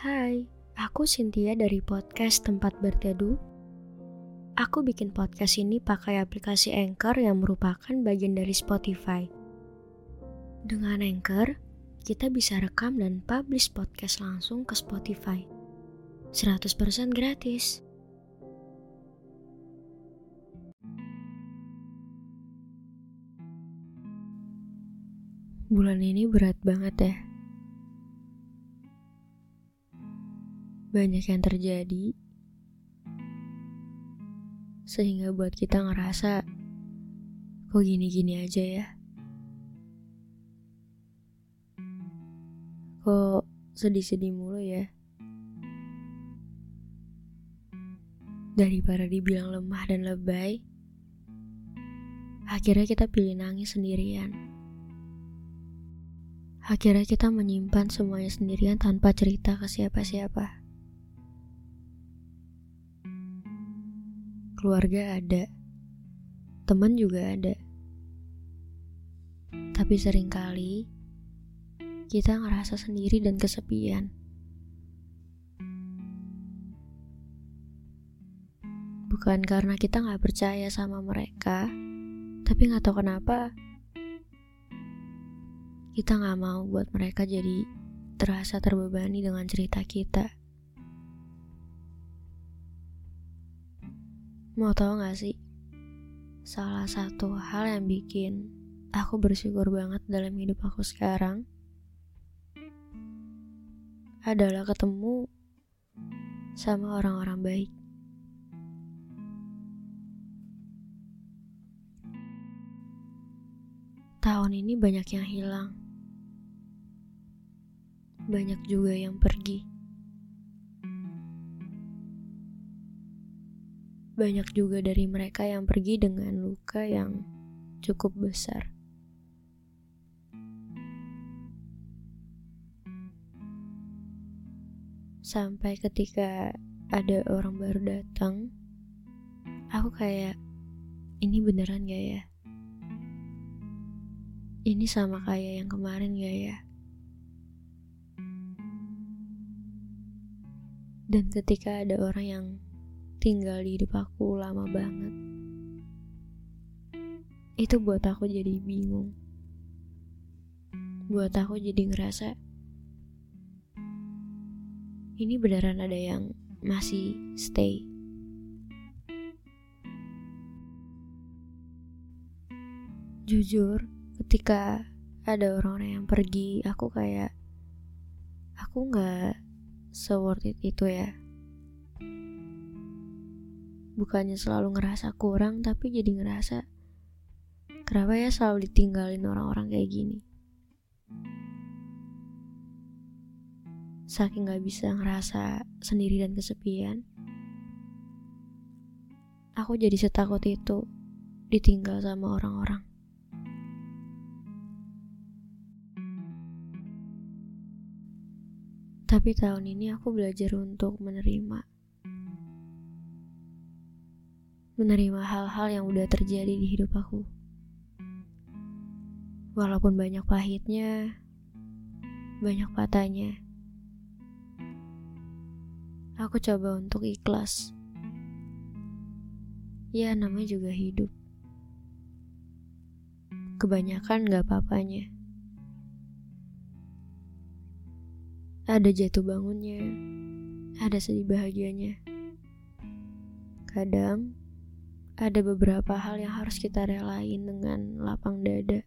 Hai, aku Cynthia dari podcast Tempat Berteduh. Aku bikin podcast ini pakai aplikasi Anchor yang merupakan bagian dari Spotify. Dengan Anchor, kita bisa rekam dan publish podcast langsung ke Spotify. 100% gratis. Bulan ini berat banget ya. Banyak yang terjadi, sehingga buat kita ngerasa kok gini-gini aja ya. Kok sedih-sedih mulu ya. Daripada dibilang lemah dan lebay, akhirnya kita pilih nangis sendirian. Akhirnya kita menyimpan semuanya sendirian tanpa cerita ke siapa-siapa. Keluarga ada, teman juga ada. Tapi sering kali kita ngerasa sendiri dan kesepian. Bukan karena kita nggak percaya sama mereka, tapi nggak tahu kenapa kita nggak mau buat mereka jadi terasa terbebani dengan cerita kita. Mau tahu gak sih? Salah satu hal yang bikin aku bersyukur banget dalam hidup aku sekarang adalah ketemu sama orang-orang baik. Tahun ini banyak yang hilang banyak juga yang pergi. Banyak juga dari mereka yang pergi dengan luka yang cukup besar. Sampai ketika ada orang baru datang, aku kayak, ini beneran gak ya? Ini sama kayak yang kemarin gak ya? Dan ketika ada orang yang tinggal di hidup aku lama banget, itu buat aku jadi bingung. Buat aku jadi ngerasa, ini beneran ada yang masih stay. Jujur, ketika ada orang-orang yang pergi, aku kayak, aku nggak se-worth it itu ya. Bukannya selalu ngerasa kurang, tapi jadi ngerasa kenapa ya selalu ditinggalin orang-orang kayak gini. Saking gak bisa ngerasa sendiri dan kesepian, aku jadi setakut itu ditinggal sama orang-orang. Tapi tahun ini aku belajar untuk menerima. Menerima hal-hal yang udah terjadi di hidup aku. Walaupun banyak pahitnya, banyak patahnya. Aku coba untuk ikhlas. Ya, namanya juga hidup. Kebanyakan gak apa-apanya. Ada jatuh bangunnya, ada sedih bahagianya. Kadang ada beberapa hal yang harus kita relain dengan lapang dada.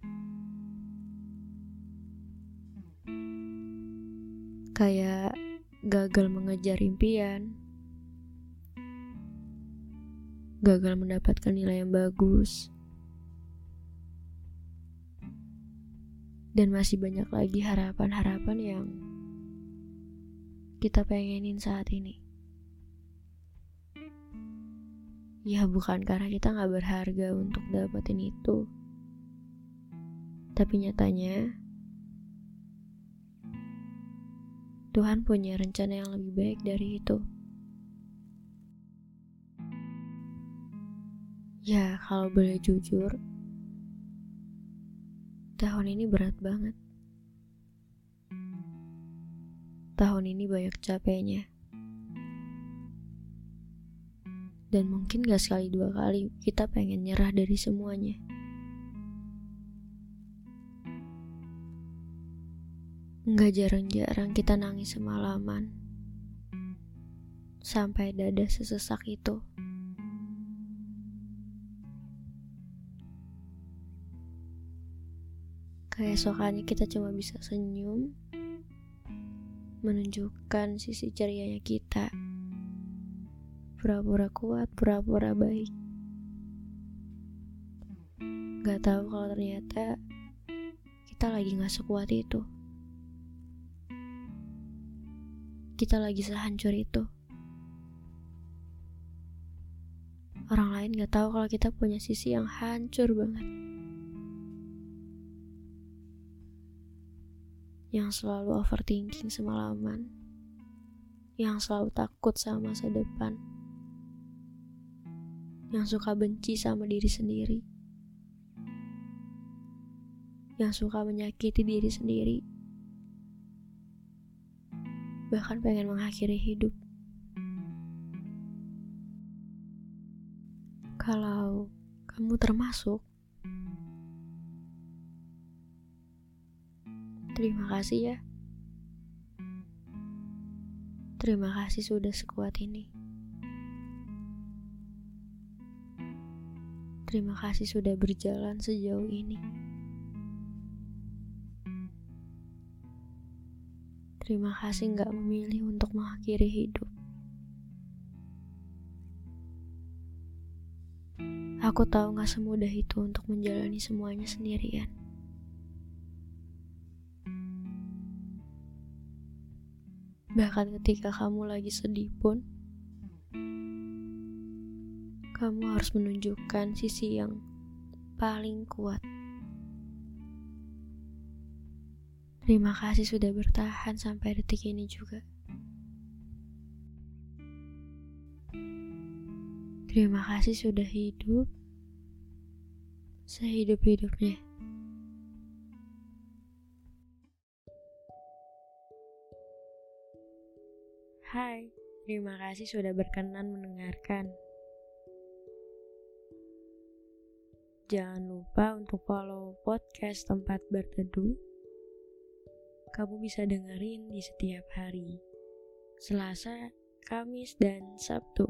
Kayak gagal mengejar impian, gagal mendapatkan nilai yang bagus, dan masih banyak lagi harapan-harapan yang kita pengenin saat ini. Ya bukan karena kita gak berharga untuk dapetin itu. Tapi nyatanya, Tuhan punya rencana yang lebih baik dari itu. Ya, kalau boleh jujur, tahun ini berat banget. tahun ini banyak capeknya. Dan mungkin gak sekali dua kali kita pengen nyerah dari semuanya. Gak jarang-jarang kita nangis semalaman. Sampai dada sesesak itu. Keesokannya kita cuma bisa senyum, menunjukkan sisi cerianya kita pura-pura kuat, pura-pura baik. Gak tahu kalau ternyata kita lagi gak sekuat itu. Kita lagi sehancur itu. Orang lain gak tahu kalau kita punya sisi yang hancur banget. Yang selalu overthinking semalaman. Yang selalu takut sama masa depan yang suka benci sama diri sendiri, yang suka menyakiti diri sendiri, bahkan pengen mengakhiri hidup. Kalau kamu termasuk, terima kasih ya. Terima kasih sudah sekuat ini. Terima kasih sudah berjalan sejauh ini. Terima kasih nggak memilih untuk mengakhiri hidup. Aku tahu nggak semudah itu untuk menjalani semuanya sendirian. Bahkan ketika kamu lagi sedih pun, kamu harus menunjukkan sisi yang paling kuat. Terima kasih sudah bertahan sampai detik ini juga. Terima kasih sudah hidup sehidup-hidupnya. Hai, terima kasih sudah berkenan mendengarkan. Jangan lupa untuk follow podcast tempat berteduh. Kamu bisa dengerin di setiap hari. Selasa, Kamis, dan Sabtu.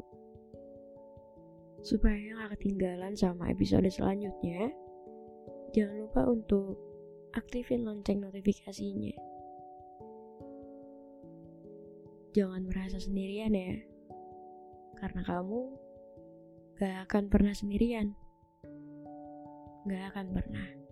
Supaya nggak ketinggalan sama episode selanjutnya, jangan lupa untuk aktifin lonceng notifikasinya. Jangan merasa sendirian ya, karena kamu gak akan pernah sendirian gak akan pernah.